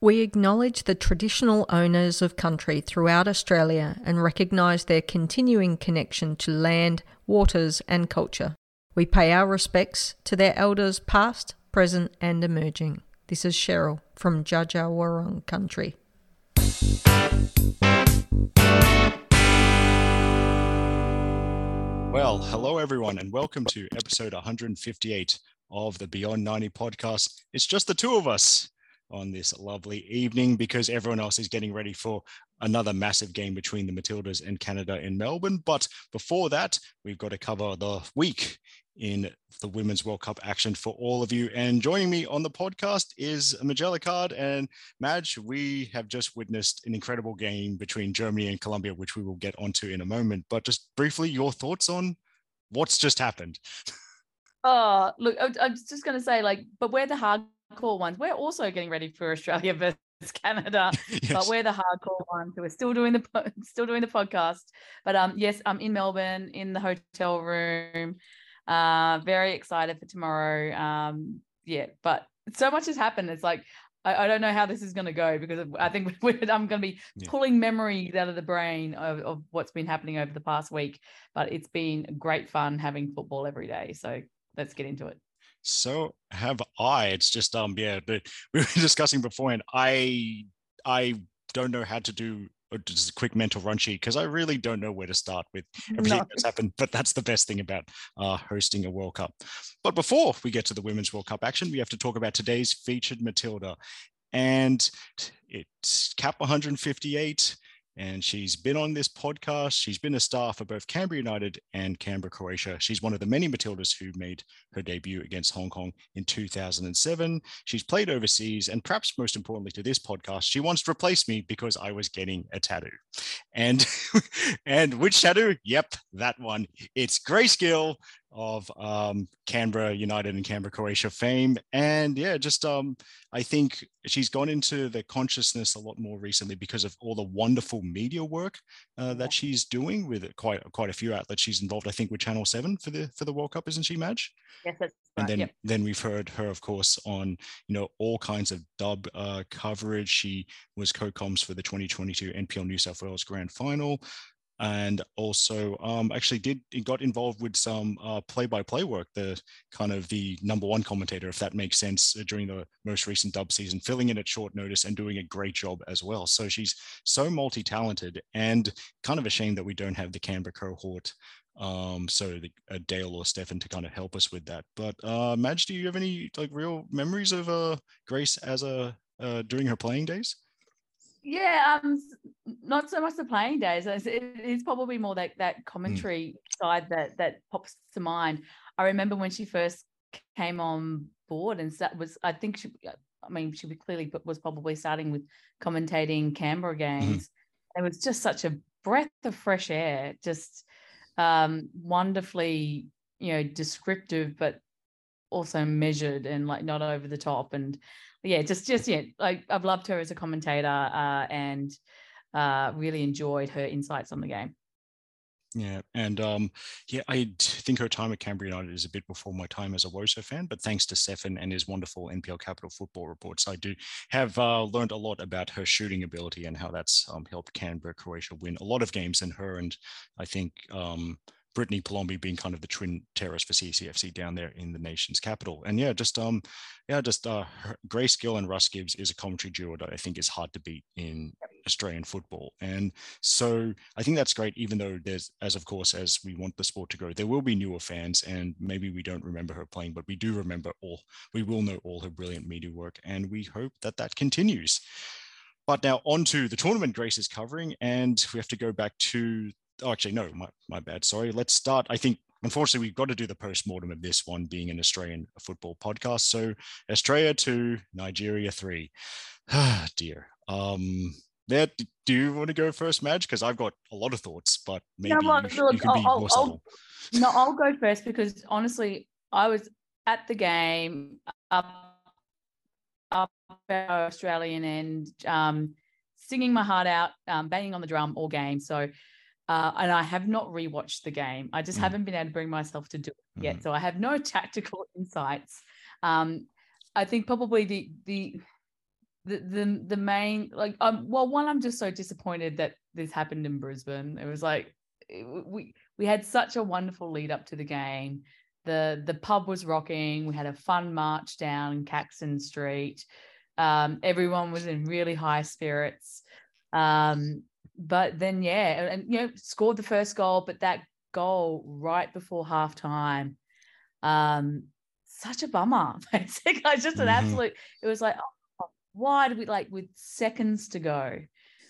We acknowledge the traditional owners of country throughout Australia and recognise their continuing connection to land, waters, and culture. We pay our respects to their elders past, present, and emerging. This is Cheryl from Dja country. Well, hello everyone, and welcome to episode 158 of the Beyond 90 podcast. It's just the two of us on this lovely evening because everyone else is getting ready for another massive game between the Matildas and Canada in Melbourne. But before that, we've got to cover the week in the Women's World Cup action for all of you. And joining me on the podcast is Majella Card and Madge. We have just witnessed an incredible game between Germany and Colombia, which we will get onto in a moment. But just briefly, your thoughts on what's just happened? Oh, look, I'm just going to say, like, but we're the hardcore ones. We're also getting ready for Australia versus Canada, yes. but we're the hardcore ones who are still doing the still doing the podcast. But um, yes, I'm in Melbourne in the hotel room. Uh, very excited for tomorrow. Um, yeah, but so much has happened. It's like I, I don't know how this is going to go because I think I'm going to be yeah. pulling memories out of the brain of, of what's been happening over the past week. But it's been great fun having football every day. So let's get into it. So have I. It's just um yeah, but we were discussing beforehand. I I don't know how to do just a quick mental run sheet because I really don't know where to start with everything no. that's happened. But that's the best thing about uh, hosting a World Cup. But before we get to the Women's World Cup action, we have to talk about today's featured Matilda. And it's Cap 158 and she's been on this podcast. She's been a star for both Canberra United and Canberra Croatia. She's one of the many Matildas who made her debut against Hong Kong in 2007. She's played overseas, and perhaps most importantly to this podcast, she wants to replace me because I was getting a tattoo. And and which tattoo? Yep, that one. It's Grace Gill of um, Canberra United and Canberra Croatia fame. And yeah, just um, I think she's gone into the consciousness a lot more recently because of all the wonderful media work uh, that she's doing with quite quite a few outlets. She's involved, I think, with Channel Seven for the for the World Cup, isn't she, Madge? Yes, that's right. And then yep. then we've heard her, of course, on you know all kinds of dub uh, coverage. She was co-coms for the 2022 NPL New South Wales Grand Final and also um, actually did got involved with some uh, play-by-play work the kind of the number one commentator if that makes sense uh, during the most recent dub season filling in at short notice and doing a great job as well so she's so multi-talented and kind of a shame that we don't have the canberra cohort um, so the, uh, Dale or Stefan to kind of help us with that. But uh, Madge, do you have any like real memories of uh, Grace as a uh, during her playing days? Yeah, um, not so much the playing days. It is probably more that that commentary mm. side that that pops to mind. I remember when she first came on board, and that was I think she. I mean, she clearly was probably starting with commentating Canberra hmm. games. Mm. It was just such a breath of fresh air, just um, wonderfully, you know, descriptive, but also measured and like not over the top. And yeah, just just yeah, like I've loved her as a commentator uh, and uh, really enjoyed her insights on the game. Yeah, and um, yeah, I think her time at Canberra United is a bit before my time as a WOSO fan, but thanks to Stefan and his wonderful NPL Capital football reports, I do have uh, learned a lot about her shooting ability and how that's um, helped Canberra Croatia win a lot of games. And her and I think um, Brittany Palombi being kind of the twin terrorist for CCFC down there in the nation's capital. And yeah, just um, yeah, just uh, Grace Gill and Russ Gibbs is a commentary duo that I think is hard to beat in Australian football. And so I think that's great, even though there's, as of course, as we want the sport to grow, there will be newer fans, and maybe we don't remember her playing, but we do remember all. We will know all her brilliant media work, and we hope that that continues. But now on to the tournament Grace is covering, and we have to go back to oh, actually, no, my, my bad. Sorry. Let's start. I think unfortunately we've got to do the post-mortem of this one being an Australian football podcast. So Australia two, Nigeria three. Ah, dear. Um, there, do you want to go first, Madge? Because I've got a lot of thoughts, but maybe no, you, look, you can be I'll, more subtle. I'll, no, I'll go first because honestly, I was at the game up up Australian and um, singing my heart out, um, banging on the drum all game. So uh, and I have not rewatched the game. I just mm. haven't been able to bring myself to do it yet. Mm. So I have no tactical insights. Um, I think probably the the the the the main like um well one I'm just so disappointed that this happened in Brisbane. It was like it, we we had such a wonderful lead up to the game. The the pub was rocking. We had a fun march down Caxton Street. Um, everyone was in really high spirits. Um, but then yeah, and you know, scored the first goal, but that goal right before halftime, um, such a bummer. Basically, just an mm-hmm. absolute. It was like, oh, why did we like with seconds to go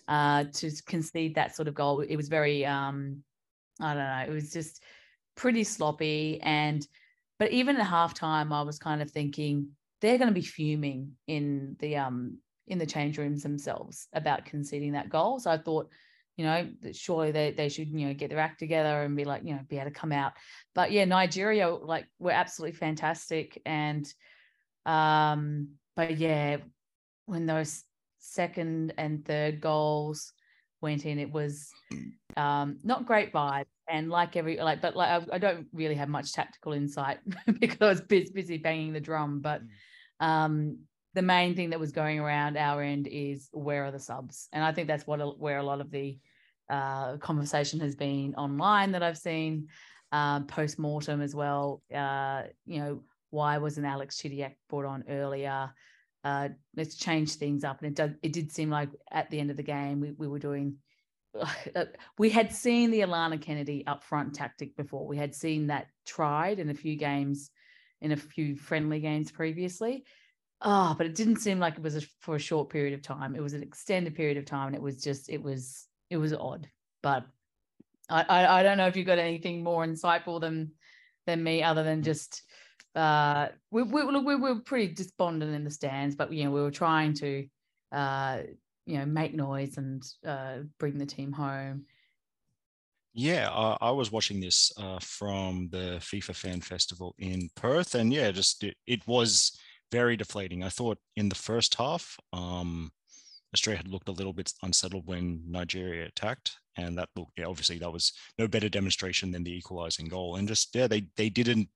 uh, to concede that sort of goal? It was very, um, I don't know, it was just pretty sloppy. And but even at halftime, I was kind of thinking they're going to be fuming in the um in the change rooms themselves about conceding that goal. So I thought, you know, that surely they, they should, you know, get their act together and be like, you know, be able to come out. But yeah, Nigeria like were absolutely fantastic. And um, but yeah, when those second and third goals went in, it was um not great vibe. And like every like, but like I, I don't really have much tactical insight because I was busy banging the drum. But mm. um the main thing that was going around our end is where are the subs, and I think that's what where a lot of the uh, conversation has been online that I've seen um, post mortem as well. Uh, you know, why wasn't Alex Chidiac brought on earlier? Uh, let's change things up. And it did, it did seem like at the end of the game we, we were doing. we had seen the Alana Kennedy up front tactic before. We had seen that tried in a few games, in a few friendly games previously. Oh, but it didn't seem like it was a, for a short period of time. It was an extended period of time, and it was just it was it was odd. But I I, I don't know if you got anything more insightful than than me, other than just uh, we we we were pretty despondent in the stands, but you know we were trying to uh, you know make noise and uh, bring the team home. Yeah, uh, I was watching this uh, from the FIFA Fan Festival in Perth, and yeah, just it, it was very deflating. I thought in the first half, um, Australia had looked a little bit unsettled when Nigeria attacked, and that looked yeah, obviously that was no better demonstration than the equalizing goal. And just yeah, they they didn't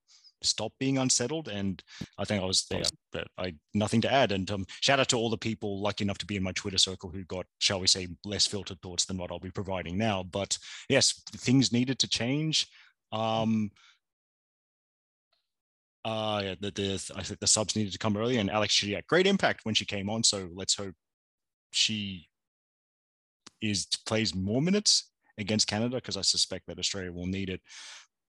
stop being unsettled, and I think I was there. But I nothing to add. And um, shout out to all the people lucky enough to be in my Twitter circle who got, shall we say, less filtered thoughts than what I'll be providing now. But yes, things needed to change. Um, uh, yeah, the, the I think the subs needed to come early, and Alex had great impact when she came on. So let's hope she is plays more minutes against Canada because I suspect that Australia will need it.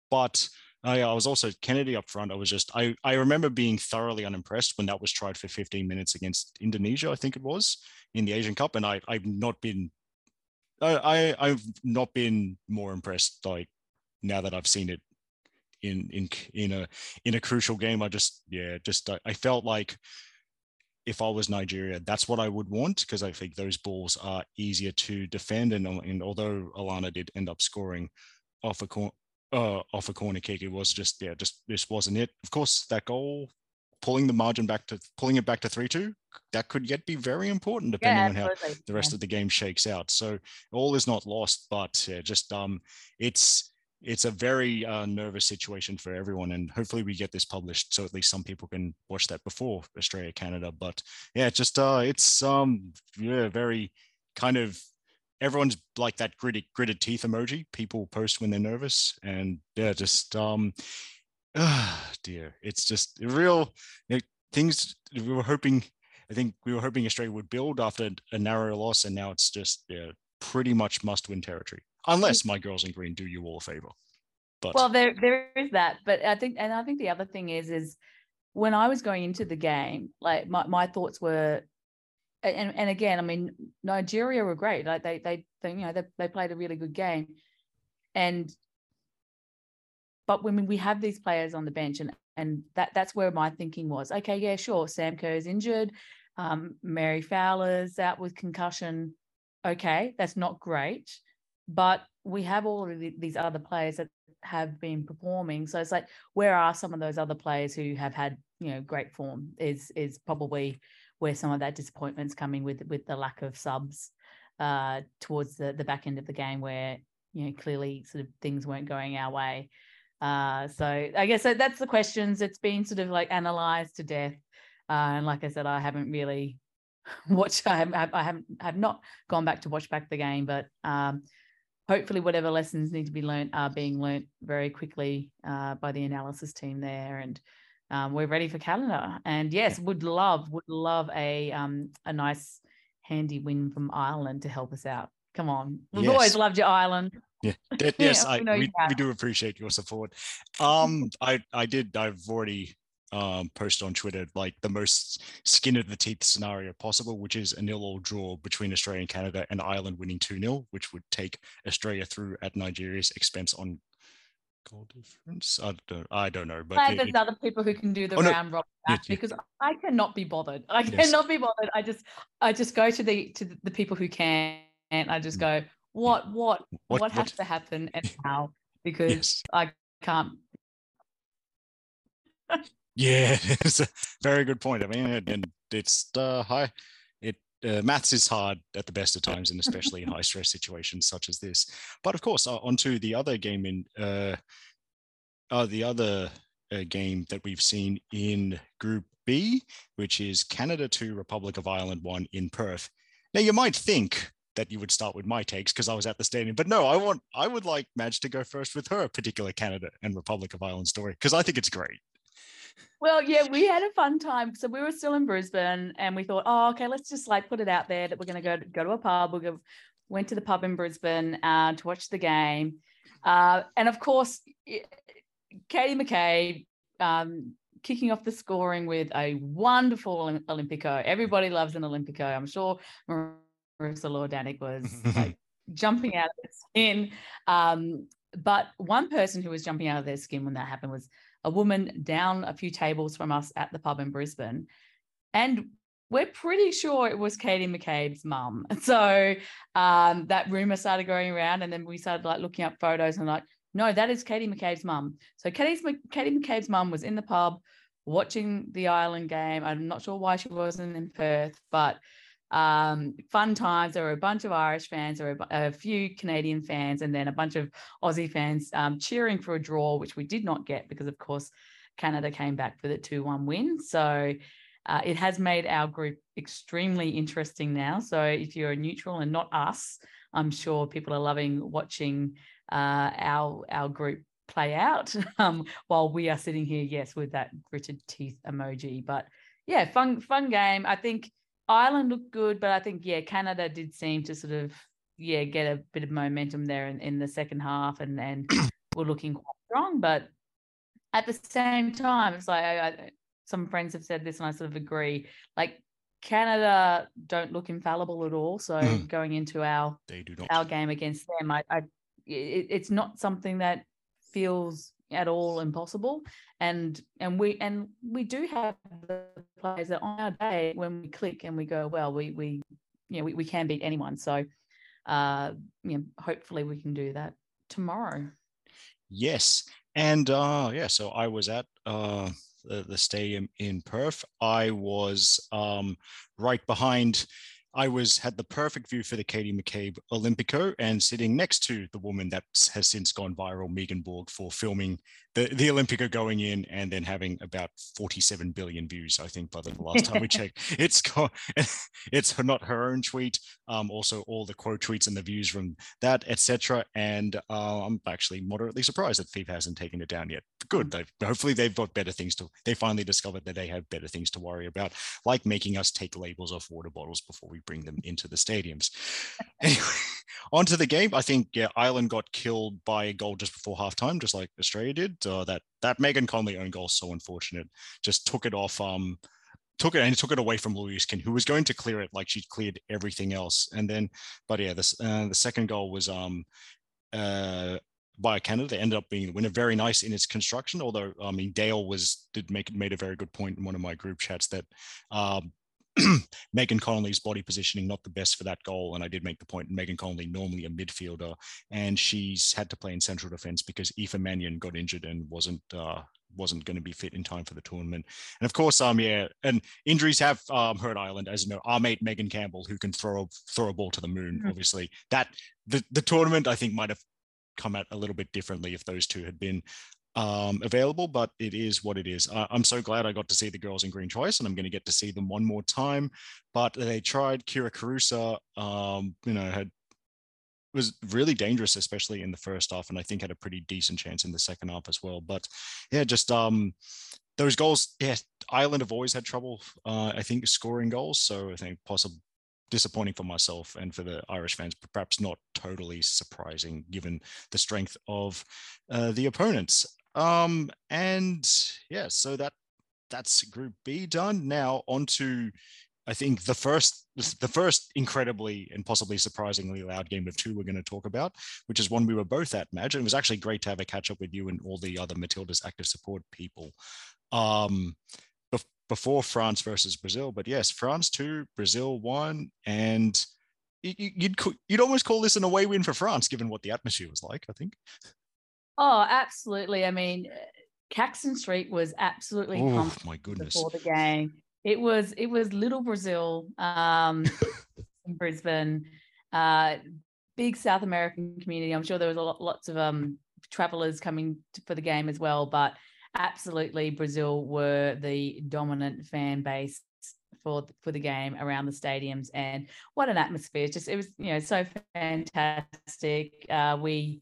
But uh, I was also Kennedy up front. I was just I I remember being thoroughly unimpressed when that was tried for 15 minutes against Indonesia. I think it was in the Asian Cup, and I I've not been I, I I've not been more impressed like now that I've seen it in in in a in a crucial game. I just yeah, just I, I felt like if I was Nigeria, that's what I would want because I think those balls are easier to defend. And, and although Alana did end up scoring off a cor- uh, off a corner kick, it was just yeah, just this wasn't it. Of course, that goal pulling the margin back to pulling it back to three two that could yet be very important depending yeah, on how the rest yeah. of the game shakes out. So all is not lost, but yeah, just um, it's it's a very uh, nervous situation for everyone and hopefully we get this published so at least some people can watch that before australia canada but yeah just uh it's um yeah very kind of everyone's like that gritted gritted teeth emoji people post when they're nervous and yeah just um oh dear it's just real you know, things we were hoping i think we were hoping australia would build after a narrow loss and now it's just yeah pretty much must win territory unless my girls in green do you all a favor. But well, there there is that, but I think, and I think the other thing is, is when I was going into the game, like my, my thoughts were, and and again, I mean, Nigeria were great. Like they they, they you know they they played a really good game, and but when we have these players on the bench, and and that that's where my thinking was. Okay, yeah, sure, Sam kerr is injured, um, Mary Fowler's out with concussion. Okay, that's not great but we have all of these other players that have been performing. So it's like, where are some of those other players who have had, you know, great form? Is is probably where some of that disappointment's coming with with the lack of subs uh, towards the the back end of the game, where you know clearly sort of things weren't going our way. Uh, so I guess that's the questions. It's been sort of like analyzed to death, uh, and like I said, I haven't really watched, I have, I haven't have not gone back to watch back the game, but um, hopefully whatever lessons need to be learned are being learnt very quickly uh, by the analysis team there, and um, we're ready for Canada. And yes, would love would love a um, a nice handy win from Ireland to help us out. Come on, we've yes. always loved your Ireland. Yeah, yes, I, we, we do appreciate your support. Um, I I did. I've already um, post on Twitter like the most skin of the teeth scenario possible, which is a nil all draw between Australia and Canada and Ireland winning 2 0, which would take Australia through at Nigeria's expense on goal difference. I don't, I don't know, but it, there's it, other people who can do the oh, round no. robin yeah, because I cannot be bothered. I yes. cannot be bothered. I just, I just go to the to the people who can, and I just mm. go, what, what, what, what has what? to happen and how? Because yes. I can't. Yeah, it's a very good point. I mean, and it's uh, high. It uh, maths is hard at the best of times, and especially in high stress situations such as this. But of course, uh, onto the other game in uh, uh, the other uh, game that we've seen in Group B, which is Canada two, Republic of Ireland one in Perth. Now, you might think that you would start with my takes because I was at the stadium. But no, I want I would like Madge to go first with her particular Canada and Republic of Ireland story because I think it's great. Well, yeah, we had a fun time. So we were still in Brisbane, and we thought, oh, okay, let's just like put it out there that we're going to go go to a pub. We went to the pub in Brisbane uh, to watch the game, uh, and of course, Katie McCabe um, kicking off the scoring with a wonderful Olympico. Everybody loves an Olympico. I'm sure Marissa Lordanic was like jumping out of its skin. Um, but one person who was jumping out of their skin when that happened was a woman down a few tables from us at the pub in Brisbane. And we're pretty sure it was Katie McCabe's mum. So um, that rumor started going around, and then we started like looking up photos and like, no, that is Katie McCabe's mum. So Katie's, Katie McCabe's mum was in the pub watching the Ireland game. I'm not sure why she wasn't in Perth, but um, fun times. There were a bunch of Irish fans, there were a, few Canadian fans, and then a bunch of Aussie fans um, cheering for a draw, which we did not get because, of course, Canada came back with a 2 1 win. So uh, it has made our group extremely interesting now. So if you're neutral and not us, I'm sure people are loving watching uh, our our group play out um, while we are sitting here, yes, with that gritted teeth emoji. But yeah, fun fun game. I think Ireland looked good, but I think yeah, Canada did seem to sort of yeah get a bit of momentum there in, in the second half, and and we're looking quite strong. But at the same time, it's like I, I, some friends have said this, and I sort of agree. Like Canada don't look infallible at all. So mm. going into our our game against them, I, I it, it's not something that feels at all impossible. And and we and we do have the players that on our day when we click and we go well we we you know we, we can beat anyone. So uh you know hopefully we can do that tomorrow. Yes. And uh yeah so i was at uh the, the stadium in perth. I was um right behind I was had the perfect view for the Katie McCabe Olympico and sitting next to the woman that has since gone viral, Megan Borg, for filming the, the Olympico going in and then having about 47 billion views, I think, by the last time we checked. It's got, it's not her own tweet, um, also all the quote tweets and the views from that, etc. And uh, I'm actually moderately surprised that FIFA hasn't taken it down yet. Good. Mm. They've, hopefully they've got better things to, they finally discovered that they have better things to worry about, like making us take labels off water bottles before we bring them into the stadiums. anyway, onto the game. I think yeah, Ireland got killed by a goal just before halftime, just like Australia did. Uh, that that Megan Connolly own goal so unfortunate. Just took it off. Um, took it and took it away from Louise Quinn, who was going to clear it like she'd cleared everything else. And then, but yeah, this uh, the second goal was um uh by Canada. It ended up being the winner. Very nice in its construction. Although I mean Dale was did make made a very good point in one of my group chats that um, Megan Connolly's body positioning not the best for that goal. And I did make the point Megan Connolly normally a midfielder, and she's had to play in central defense because Aoife Mannion got injured and wasn't uh, wasn't going to be fit in time for the tournament. And of course, um, yeah, and injuries have um, hurt Ireland, as you know. Our mate Megan Campbell, who can throw throw a ball to the moon, mm-hmm. obviously. That the the tournament I think might have come out a little bit differently if those two had been um, available, but it is what it is. Uh, I'm so glad I got to see the girls in green Choice, and I'm going to get to see them one more time. But they tried Kyra Carusa, um, you know, had was really dangerous, especially in the first half, and I think had a pretty decent chance in the second half as well. But yeah, just um, those goals. Yeah, Ireland have always had trouble. Uh, I think scoring goals, so I think possible disappointing for myself and for the Irish fans, perhaps not totally surprising given the strength of uh, the opponents. Um, and yeah, so that that's Group B done. Now on to I think the first the first incredibly and possibly surprisingly loud game of two we're going to talk about, which is one we were both at, Madge. And it was actually great to have a catch up with you and all the other Matilda's active support people. Um, before France versus Brazil, but yes, France two, Brazil one, and you'd you'd almost call this an away win for France, given what the atmosphere was like. I think. Oh, absolutely. I mean, Caxton Street was absolutely oh my goodness before the game. It was it was little Brazil um, in Brisbane, uh, big South American community. I'm sure there was a lot, lots of um, travelers coming to, for the game as well. But absolutely, Brazil were the dominant fan base for for the game around the stadiums and what an atmosphere just it was you know so fantastic uh, we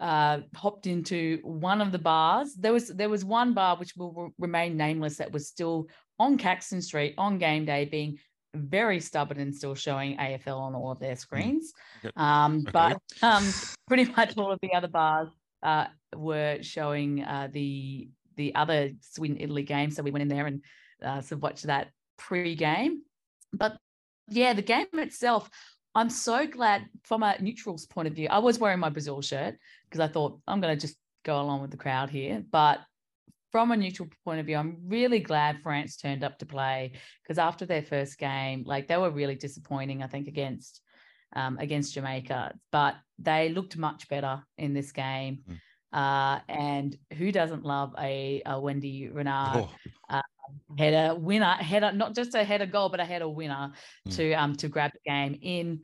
uh, hopped into one of the bars there was there was one bar which will remain nameless that was still on Caxton Street on game day being very stubborn and still showing AFL on all of their hmm. screens. Um, okay. But um, pretty much all of the other bars uh, were showing uh, the the other Sweden Italy game. So we went in there and uh, sort of watched that pre-game. But yeah, the game itself, I'm so glad from a neutral's point of view. I was wearing my Brazil shirt because I thought I'm going to just go along with the crowd here. But from a neutral point of view, I'm really glad France turned up to play because after their first game, like they were really disappointing, I think, against um, against Jamaica. But they looked much better in this game. Mm. Uh, and who doesn't love a, a Wendie Renard oh. uh, header winner, header, not just a header goal, but a header winner mm. to um to grab the game in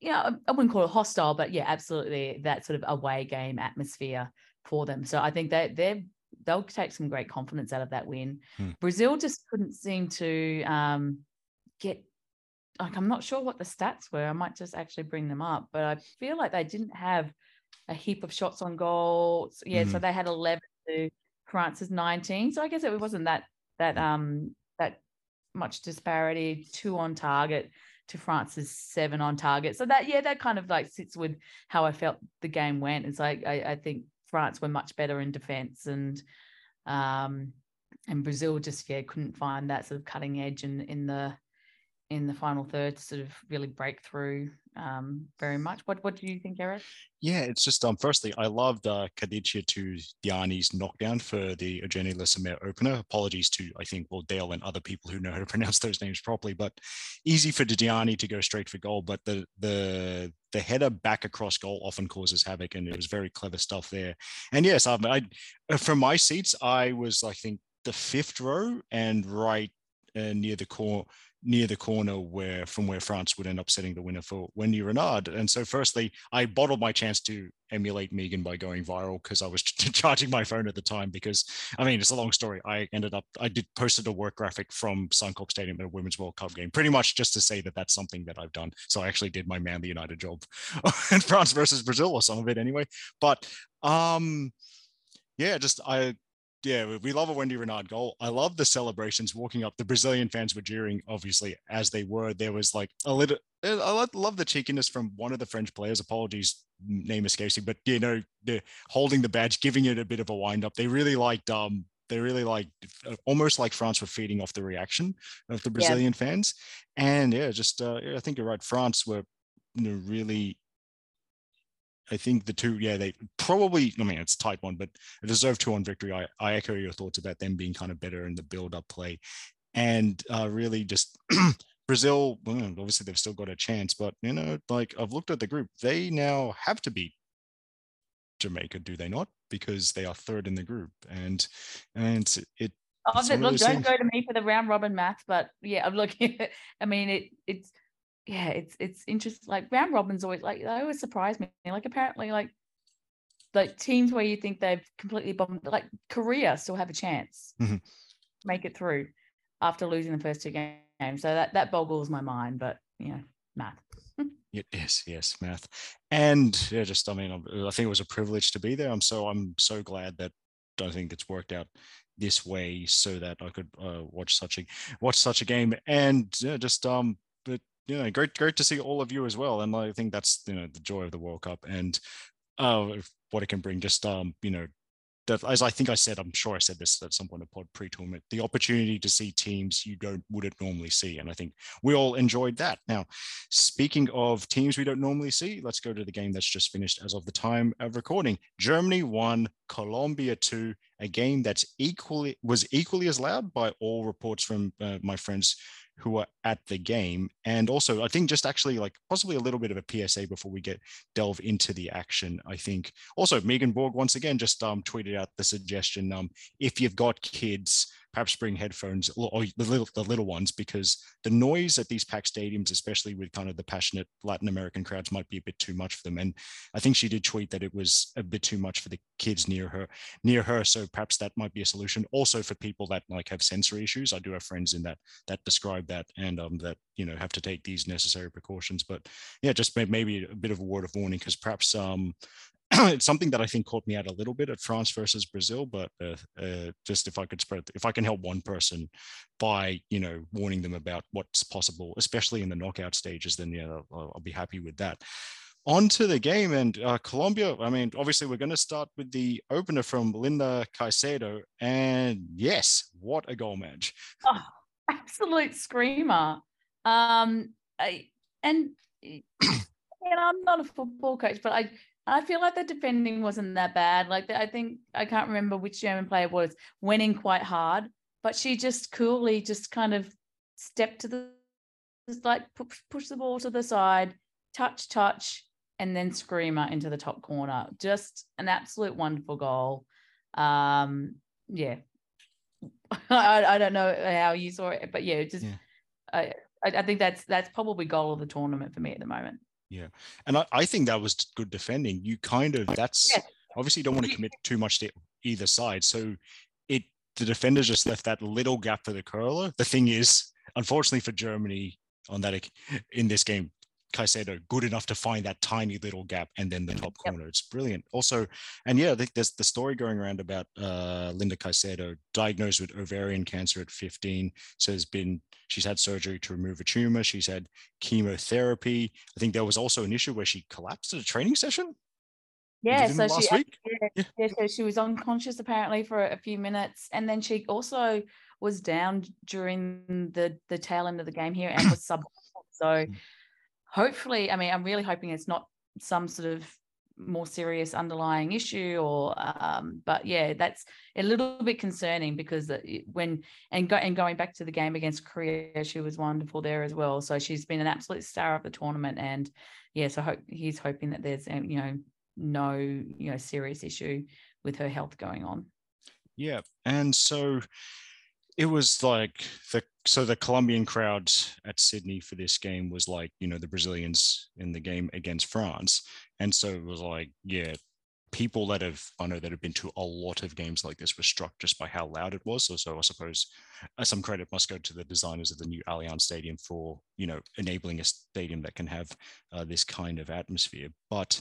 you know, I wouldn't call it hostile, but yeah, absolutely that sort of away game atmosphere for them. So I think that they're they'll take some great confidence out of that win. Hmm. Brazil just couldn't seem to um, get like I'm not sure what the stats were. I might just actually bring them up, but I feel like they didn't have a heap of shots on goal. Yeah, mm-hmm. so they had 11 to France's 19. So I guess it wasn't that that um that much disparity. Two on target to France's seven on target. So that yeah, that kind of like sits with how I felt the game went. It's like I, I think France were much better in defence and um, and Brazil just yeah couldn't find that sort of cutting edge in in the in the final third to sort of really break through um, very much. What what do you think, Eric? Yeah, it's just um. Firstly, I loved uh, Kadidiatou Diani's knockdown for the Eugenie Le Sommer opener. Apologies to I think well Dale and other people who know how to pronounce those names properly, but easy for Diani to go straight for goal. But the the the header back across goal often causes havoc, and it was very clever stuff there. And yes, um, I from my seats, I was I think the fifth row and right uh, near the core near the corner where from where France would end up setting the winner for Wendie Renard. And so, firstly, I bottled my chance to emulate Megan by going viral because I was charging my phone at the time. Because I mean, it's a long story. I ended up I did posted a work graphic from Suncorp Stadium at a Women's World Cup game, pretty much just to say that that's something that I've done. So I actually did my Manly United job in France versus Brazil, or some of it anyway. But um, yeah, just I yeah, we love a Wendie Renard goal. I love the celebrations walking up. The Brazilian fans were jeering, obviously, as they were. There was like a little, I love the cheekiness from one of the French players. Apologies, name escapes me, but you know, they're holding the badge, giving it a bit of a wind up. They really liked, um, they really like almost like France were feeding off the reaction of the Brazilian yeah. fans. And yeah, just, uh, I think you're right. France were, you know, really I think the two, yeah, they probably, I mean, it's tight one, but a deserved two on victory. I, I echo your thoughts about them being kind of better in the build up play. And uh, really just Brazil, well, obviously they've still got a chance, but, you know, like I've looked at the group, they now have to beat Jamaica, do they not? Because they are third in the group. And, and it, Oh, look, don't go to me for the round robin math, but yeah, I'm looking. I mean, it it's yeah, it's it's interesting. Like round robins always like they always surprise me. Like apparently, like like teams where you think they've completely bombed, like Korea still have a chance mm-hmm. make it through after losing the first two games. So that that boggles my mind, but you know, math. yes, yes, math, and yeah, just I mean, I think it was a privilege to be there. I'm so I'm so glad that I think it's worked out this way so that I could uh, watch such a watch such a game and yeah, just um know great great to see all of you as well and I think that's you know the joy of the World Cup and uh what it can bring just um you know that as I think I said, I'm sure I said this at some point in pod pre-tournament, the opportunity to see teams you don't wouldn't normally see. And I think we all enjoyed that. Now, speaking of teams we don't normally see, let's go to the game that's just finished as of the time of recording. Germany won, Colombia two, a game that's equally was equally as loud by all reports from uh, my friends who are at the game. And also, I think just actually like possibly a little bit of a PSA before we get delve into the action. I think also Megan Borg once again just um, tweeted out the suggestion um, if you've got kids perhaps bring headphones or the little, the little ones because the noise at these packed stadiums, especially with kind of the passionate Latin American crowds, might be a bit too much for them. And I think she did tweet that it was a bit too much for the kids near her, near her. So perhaps that might be a solution. Also for people that like have sensory issues, I do have friends in that that describe that and um, that you know have to take these necessary precautions. But yeah, just maybe a bit of a word of warning because perhaps um, it's something that I think caught me out a little bit at France versus Brazil, but uh, uh, just if I could spread, if I can help one person by you know warning them about what's possible, especially in the knockout stages, then yeah, I'll, I'll be happy with that. On to the game and uh, Colombia. I mean, obviously, we're going to start with the opener from Linda Caicedo, and yes, what a goal match! Oh, absolute screamer. Um, I, and and I'm not a football coach, but I I feel like the defending wasn't that bad. Like I think I can't remember which German player was went in quite hard, but she just coolly just kind of stepped to the just like push, push the ball to the side, touch, touch, and then screamer into the top corner. Just an absolute wonderful goal. Um, yeah, I, I don't know how you saw it, but yeah, just yeah. I I think that's that's probably goal of the tournament for me at the moment. Yeah. And I, I think that was good defending. You kind of, that's yeah. obviously you don't want to commit too much to either side. So it, the defender just left that little gap for the curler. The thing is, unfortunately for Germany on that in this game, Caicedo good enough to find that tiny little gap and then the top corner. It's brilliant. Also, and yeah, I think there's the story going around about uh, Linda Caicedo diagnosed with ovarian cancer at 15. So has been she's had surgery to remove a tumor. She's had chemotherapy. I think there was also an issue where she collapsed at a training session. Yeah, so she yeah, yeah, so she was unconscious apparently for a few minutes, and then she also was down during the the tail end of the game here and was sub. So hmm hopefully, I mean, I'm really hoping it's not some sort of more serious underlying issue or um, but yeah that's a little bit concerning because when and go, and going back to the game against korea she was wonderful there as well. So she's been an absolute star of the tournament and yeah so hope he's hoping that there's um, you know no you know serious issue with her health going on. Yeah and so it was like the so the Colombian crowd at Sydney for this game was like you know the Brazilians in the game against France, and so it was like yeah, people that have I know that have been to a lot of games like this were struck just by how loud it was. So, so I suppose uh, some credit must go to the designers of the new Allianz Stadium for you know enabling a stadium that can have uh, this kind of atmosphere. But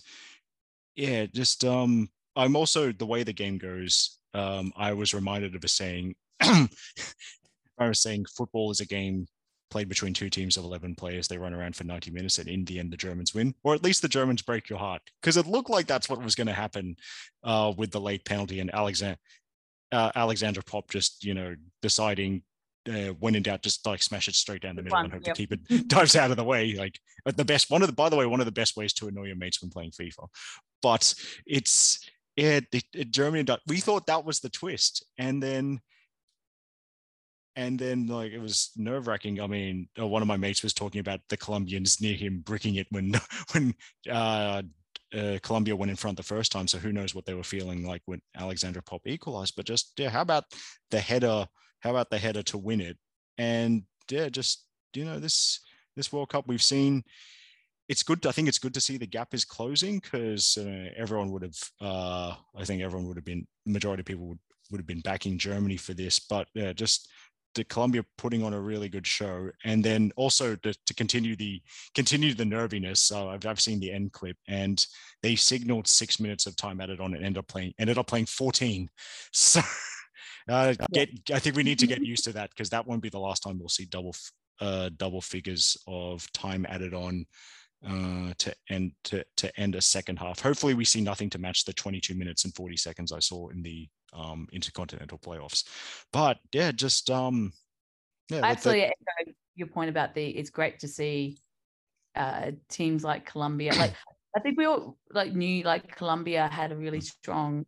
yeah, just um, I'm also the way the game goes. Um, I was reminded of a saying I was saying football is a game played between two teams of 11 players. They run around for 90 minutes, and in the end, the Germans win, or at least the Germans break your heart, because it looked like that's what was going to happen uh, with the late penalty and Alexander uh, Alexandra Popp just you know deciding. Uh, when in doubt, just like smash it straight down the middle and hope yep. to keep it dives out of the way. Like the best one of the, by the way, one of the best ways to annoy your mates when playing FIFA. But it's it, it, it Germany. We thought that was the twist, and then and then like it was nerve wracking. I mean, uh, one of my mates was talking about the Colombians near him bricking it when when uh, uh, Colombia went in front the first time. So who knows what they were feeling like when Alexandra Popp equalized. But just yeah, how about the header? How about the header to win it? And yeah, just you know this this World Cup we've seen it's good. I think it's good to see the gap is closing because uh, everyone would have, uh, I think everyone would have been, majority of people would, would have been backing Germany for this. But yeah, just to Colombia putting on a really good show, and then also to, to continue the continue the nerviness. Uh, I've, I've seen the end clip, and they signaled six minutes of time added on, and ended up playing ended up playing fourteen. So. Uh, get, I think we need to get used to that because that won't be the last time we'll see double uh, double figures of time added on uh, to end to, to end a second half. Hopefully, we see nothing to match the 22 minutes and 40 seconds I saw in the um, intercontinental playoffs. But yeah, just um, yeah. Actually, the... your point about the it's great to see uh, teams like Colombia. Like I think we all like knew like Colombia had a really strong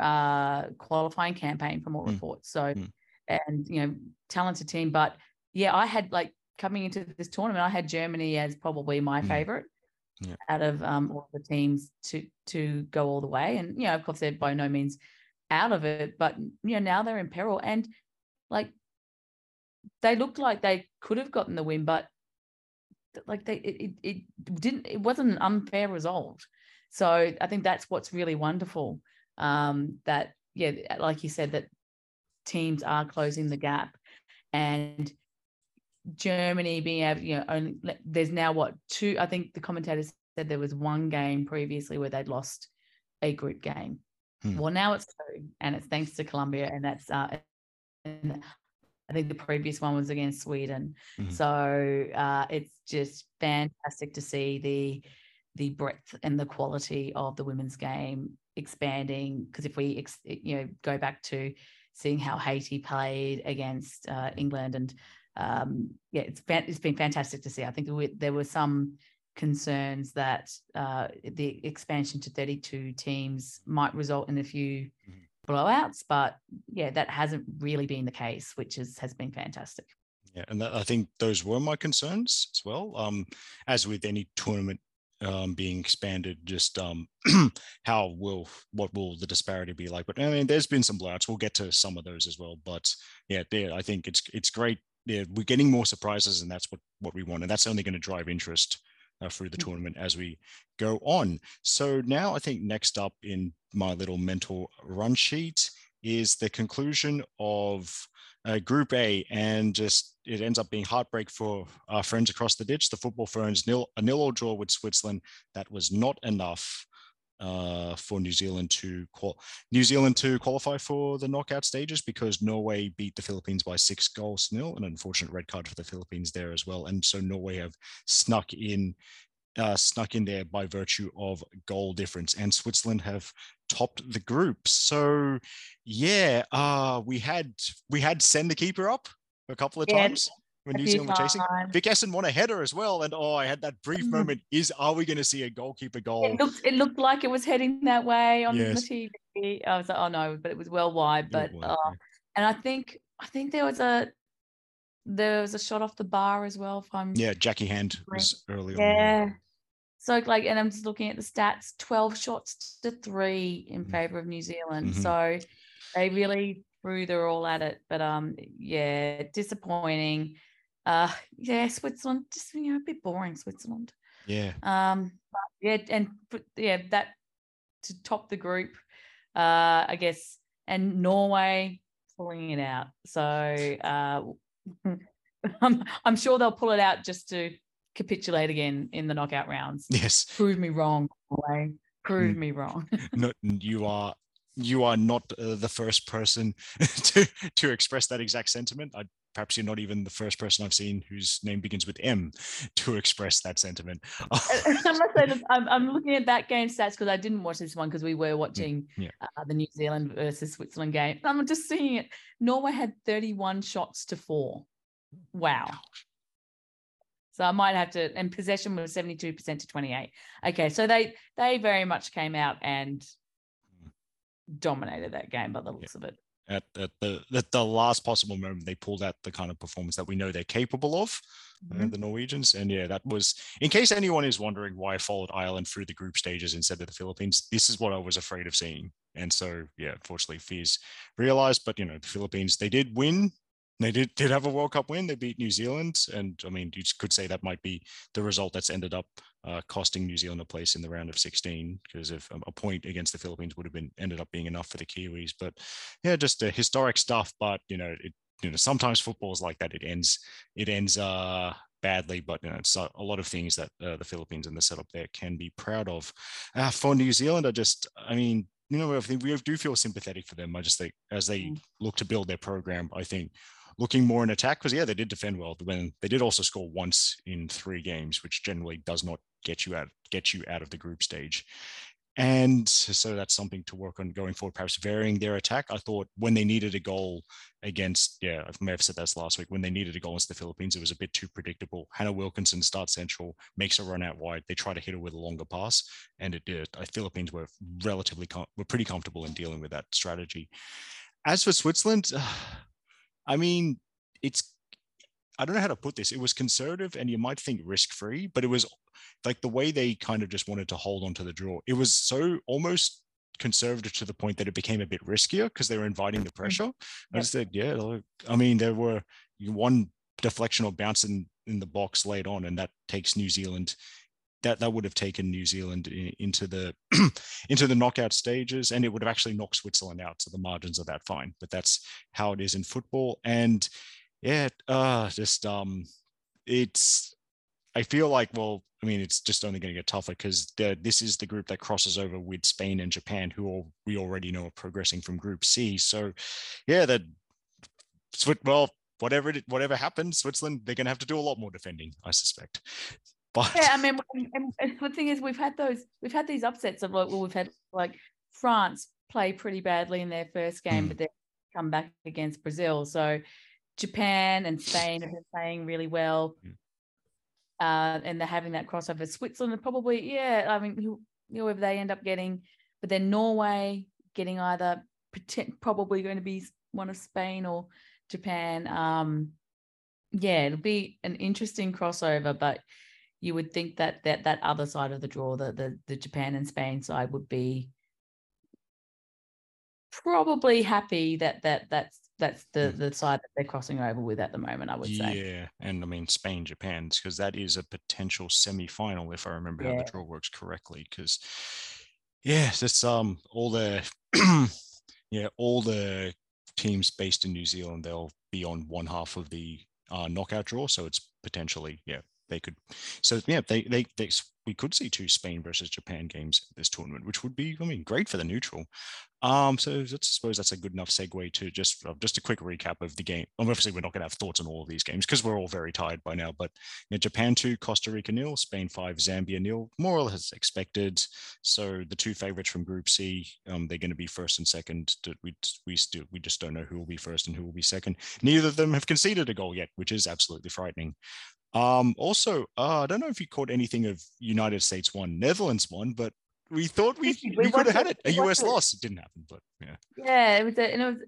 uh, qualifying campaign from all mm. reports. So mm. and you know talented team, but yeah, I had like coming into this tournament, I had Germany as probably my mm. favorite yeah. out of um, all the teams to to go all the way. And you know, of course, they're by no means out of it, but you know, now they're in peril. And like they looked like they could have gotten the win, but like they it, it didn't it wasn't an unfair result. So I think that's what's really wonderful. Um, that yeah, like you said, that teams are closing the gap and Germany being able, you know, only there's now what two? I think the commentators said there was one game previously where they'd lost a group game. Hmm. Well, now it's two, and it's thanks to Colombia, and that's uh, and I think the previous one was against Sweden. Mm-hmm. So uh, it's just fantastic to see the the breadth and the quality of the women's game expanding. Because if we, you know, go back to seeing how Haiti played against uh, England and um, yeah, it's it's been fantastic to see. I think there were some concerns that uh, the expansion to 32 teams might result in a few mm-hmm. blowouts, but yeah, that hasn't really been the case, which is has been fantastic. Yeah, and that, I think those were my concerns as well. Um, as with any tournament um, being expanded, just um, how will what will the disparity be like? But I mean, there's been some blowouts. We'll get to some of those as well. But yeah, there I think it's it's great yeah, we're getting more surprises, and that's what what we want, and that's only going to drive interest uh, through the mm-hmm. tournament as we go on. So now I think next up in my little mental run sheet is the conclusion of uh, Group A, and just it ends up being heartbreak for our friends across the ditch. The football ferns nil a nil or draw with Switzerland. That was not enough uh, for New Zealand to qual- New Zealand to qualify for the knockout stages because Norway beat the Philippines by six goals nil, an unfortunate red card for the Philippines there as well, and so Norway have snuck in. Uh, snuck in there by virtue of goal difference, and Switzerland have topped the group. So, yeah, uh, we had we had send the keeper up a couple of yeah. times when New Zealand were chasing. Vic Esson won a header as well. And oh, I had that brief mm. moment. Is are we going to see a goalkeeper goal? It looked, it looked like it was heading that way on yes. the TV. I was like, oh no, but it was well wide. But uh, yeah. and I think I think there was a there was a shot off the bar as well. If I'm yeah, Jacqui Hand was early yeah. on. Yeah. So like, and I'm just looking at the stats: twelve shots to three in mm. favor of New Zealand. Mm-hmm. So they really threw their all at it. But um, yeah, disappointing. Uh, yeah, Switzerland, just you know, a bit boring. Switzerland. Yeah. Um. Yeah, and yeah, that to top the group, uh, I guess, and Norway pulling it out. So uh, I'm, I'm sure they'll pull it out just to capitulate again in the knockout rounds. Yes. Prove me wrong. Norway. Prove mm. me wrong. no, you are you are not uh, the first person to to express that exact sentiment. I perhaps you're not even the first person I've seen whose name begins with M to express that sentiment. I must say that I'm, I'm looking at that game stats because I didn't watch this one because we were watching yeah. uh, the New Zealand versus Switzerland game. I'm just seeing it. Norway had 31 shots to four. Wow. So I might have to, and possession was 72% to 28. Okay, so they they very much came out and hmm. dominated that game by the looks yeah. of it at, at the at the last possible moment they pulled out the kind of performance that we know they're capable of uh, mm-hmm. the norwegians and yeah that was in case anyone is wondering why i followed ireland through the group stages instead of the philippines this is what i was afraid of seeing and so yeah unfortunately fears realized but you know the philippines they did win they did did have a World Cup win. They beat New Zealand, and I mean, you could say that might be the result that's ended up uh, costing New Zealand a place in the round of 16 because if a point against the Philippines would have been ended up being enough for the Kiwis. But yeah, just uh, historic stuff. But you know, it, you know, sometimes football is like that. It ends it ends uh, badly, but you know, it's a, lot of things that uh, the Philippines and the setup there can be proud of. Uh, for New Zealand, I just, I mean, you know, I think we do feel sympathetic for them. I just think as they mm. look to build their program, I think looking more in attack because yeah, they did defend well. When they did also score once in three games, which generally does not get you out get you out of the group stage. And so that's something to work on going forward, perhaps varying their attack. I thought when they needed a goal against, yeah, I may have said this last week, when they needed a goal against the Philippines, it was a bit too predictable. Hannah Wilkinson starts central, makes a run out wide. They try to hit her with a longer pass, and it did. The Philippines were relatively, com- were pretty comfortable in dealing with that strategy. As for Switzerland, I mean, it's I don't know how to put this. It was conservative and you might think risk free, but it was like the way they kind of just wanted to hold on to the draw. It was so almost conservative to the point that it became a bit riskier because they were inviting the mm. pressure. I just said, yeah, I mean, there were one deflection or bounce in, in the box laid on, and that takes New Zealand. That, that would have taken New Zealand into the into the knockout stages, and it would have actually knocked Switzerland out. So the margins are that fine, but that's how it is in football. And yeah, uh, just um, it's. I feel like well, I mean, it's just only going to get tougher because this is the group that crosses over with Spain and Japan, who all, we already know are progressing from Group C. So, yeah, that well, whatever it, whatever happens, Switzerland they're going to have to do a lot more defending, I suspect. But yeah, I mean, and, and the thing is, we've had those, we've had these upsets of like, well, we've had like France play pretty badly in their first game, mm. but then come back against Brazil. So Japan and Spain have been playing really well. Mm. Uh, and they're having that crossover. Switzerland probably, yeah, I mean, whoever they end up getting, but then Norway getting either probably going to be one of Spain or Japan. Um, yeah, it'll be an interesting crossover, but you would think that that that other side of the draw, the the, the Japan and Spain side, would be probably happy that that that's that's the mm. the side that they're crossing over with at the moment. I would say. Yeah, and I mean Spain, Japan, because that is a potential semi-final if I remember yeah. how the draw works correctly. Because yeah, it's um all the yeah all the teams based in New Zealand they'll be on one half of the uh, knockout draw, so it's potentially yeah they could. So yeah, they they, they we could see two Spain versus Japan games this tournament, which would be I mean great for the neutral. Um, so I suppose that's a good enough segue to just uh, just a quick recap of the game. Obviously, we're not going to have thoughts on all of these games because we're all very tired by now. But you know, Japan two, Costa Rica nil, Spain five, Zambia nil, more or less expected. So the two favorites from Group C, um, they're going to be first and second. We we still we just don't know who will be first and who will be second. Neither of them have conceded a goal yet, which is absolutely frightening. Um, also, uh, I don't know if you caught anything of United States one, Netherlands one, but we thought we, we, we could have had it. A US it. loss. It didn't happen, but yeah. Yeah, it was a, and it was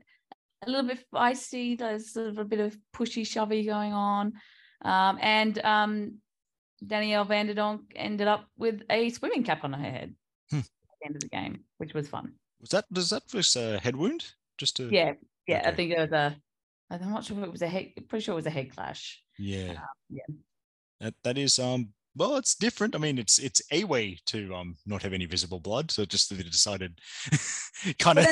a little bit feisty. There's sort of a bit of pushy shovey going on. Um, and um, Danielle van der Donk ended up with a swimming cap on her head hmm. at the end of the game, which was fun. Was that does that was a head wound? Just to yeah, yeah. Okay. I think it was a. I'm not sure if it was a head. Pretty sure it was a head clash. Yeah. Um, yeah. That that is um well, it's different. I mean, it's it's a way to um not have any visible blood. So just they decided kind of.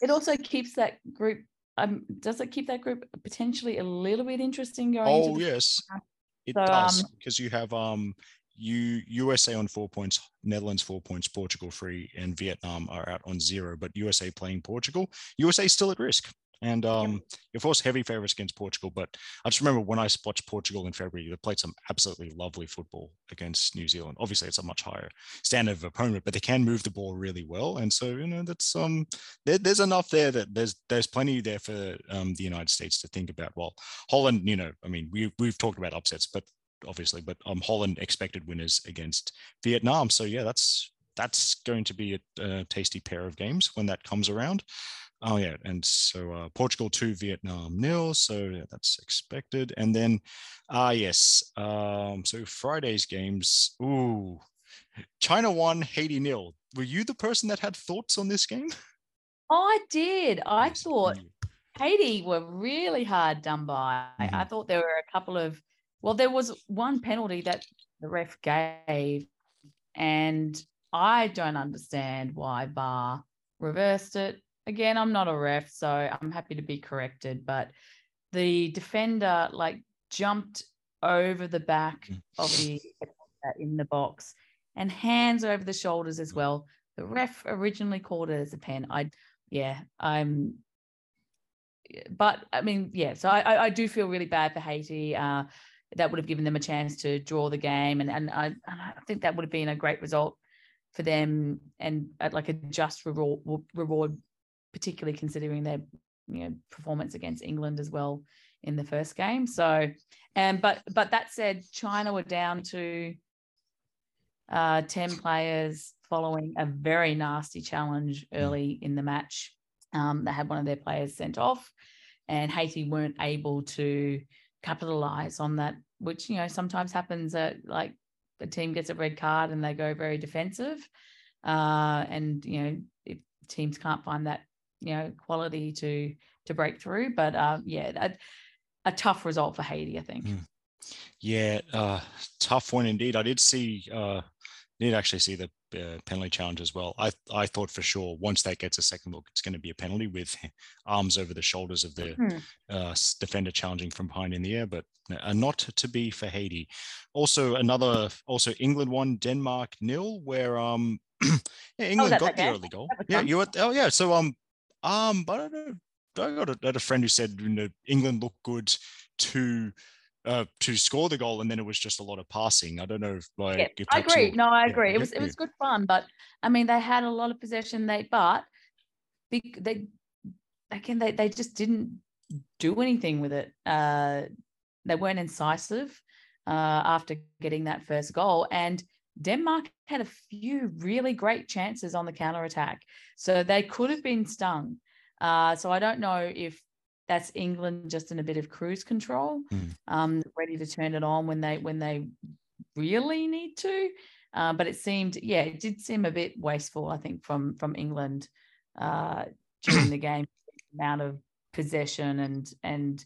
It, also keeps that group. Um, does it keep that group potentially a little bit interesting going? Oh yes, it so, does because um, you have um you USA on four points, Netherlands four points, Portugal three, and Vietnam are out on zero. But USA playing Portugal, USA still at risk. And um, of course, heavy favorites against Portugal. But I just remember when I watched Portugal in February, they played some absolutely lovely football against New Zealand. Obviously, it's a much higher standard of opponent, but they can move the ball really well. And so, you know, that's um, there, there's enough there that there's there's plenty there for um, the United States to think about. Well, Holland, you know, I mean, we we've talked about upsets, but obviously, but um, Holland expected winners against Vietnam. So yeah, that's that's going to be a, a tasty pair of games when that comes around. Oh yeah, and so uh, Portugal two, Vietnam nil. So yeah, that's expected. And then, ah uh, yes, um, so Friday's games. Ooh, China won, Haiti nil. Were you the person that had thoughts on this game? I did. I yes, thought Haiti were really hard done by. Mm-hmm. I thought there were a couple of, well, there was one penalty that the ref gave, and I don't understand why VAR reversed it. Again, I'm not a ref, so I'm happy to be corrected, but the defender like jumped over the back mm. of the in the box and hands over the shoulders as well. The ref originally called it as a pen. I, yeah, I'm but I mean, yeah. So I, I do feel really bad for Haiti. Uh, that would have given them a chance to draw the game, and and I, and I think that would have been a great result for them, and at like a just reward, reward, particularly considering their you know performance against England as well in the first game. So, and but but that said, China were down to uh, ten players following a very nasty challenge early in the match. Um, they had one of their players sent off, and Haiti weren't able to capitalize on that, which you know sometimes happens. At like the team gets a red card and they go very defensive, uh, and you know if teams can't find that you know quality to to break through. But uh, yeah, a, a, tough result for Haiti, I think. Mm. Yeah, uh, tough one indeed. I did see, uh, did actually see the uh, penalty challenge as well. I I thought for sure once that gets a second look, it's going to be a penalty with arms over the shoulders of the mm. uh, defender challenging from behind in the air, but uh, not to be for Haiti. Also another, also England won, Denmark nil, where um yeah, oh, England oh, got the early goal. Yeah, you were, oh yeah. So um um, but I don't know. I got a, had a friend who said you know England looked good to uh, to score the goal, and then it was just a lot of passing. I don't know if like yeah, I agree. no, I agree. Yeah, it was it was good fun, but I mean they had a lot of possession. They but they they again they they just didn't do anything with it. Uh, they weren't incisive uh, after getting that first goal, and Denmark had a few really great chances on the counter attack, so they could have been stung. Uh, so I don't know if that's England just in a bit of cruise control, mm. um, ready to turn it on when they when they really need to. Uh, but it seemed, yeah, it did seem a bit wasteful. I think from from England uh, during the game, the amount of possession and and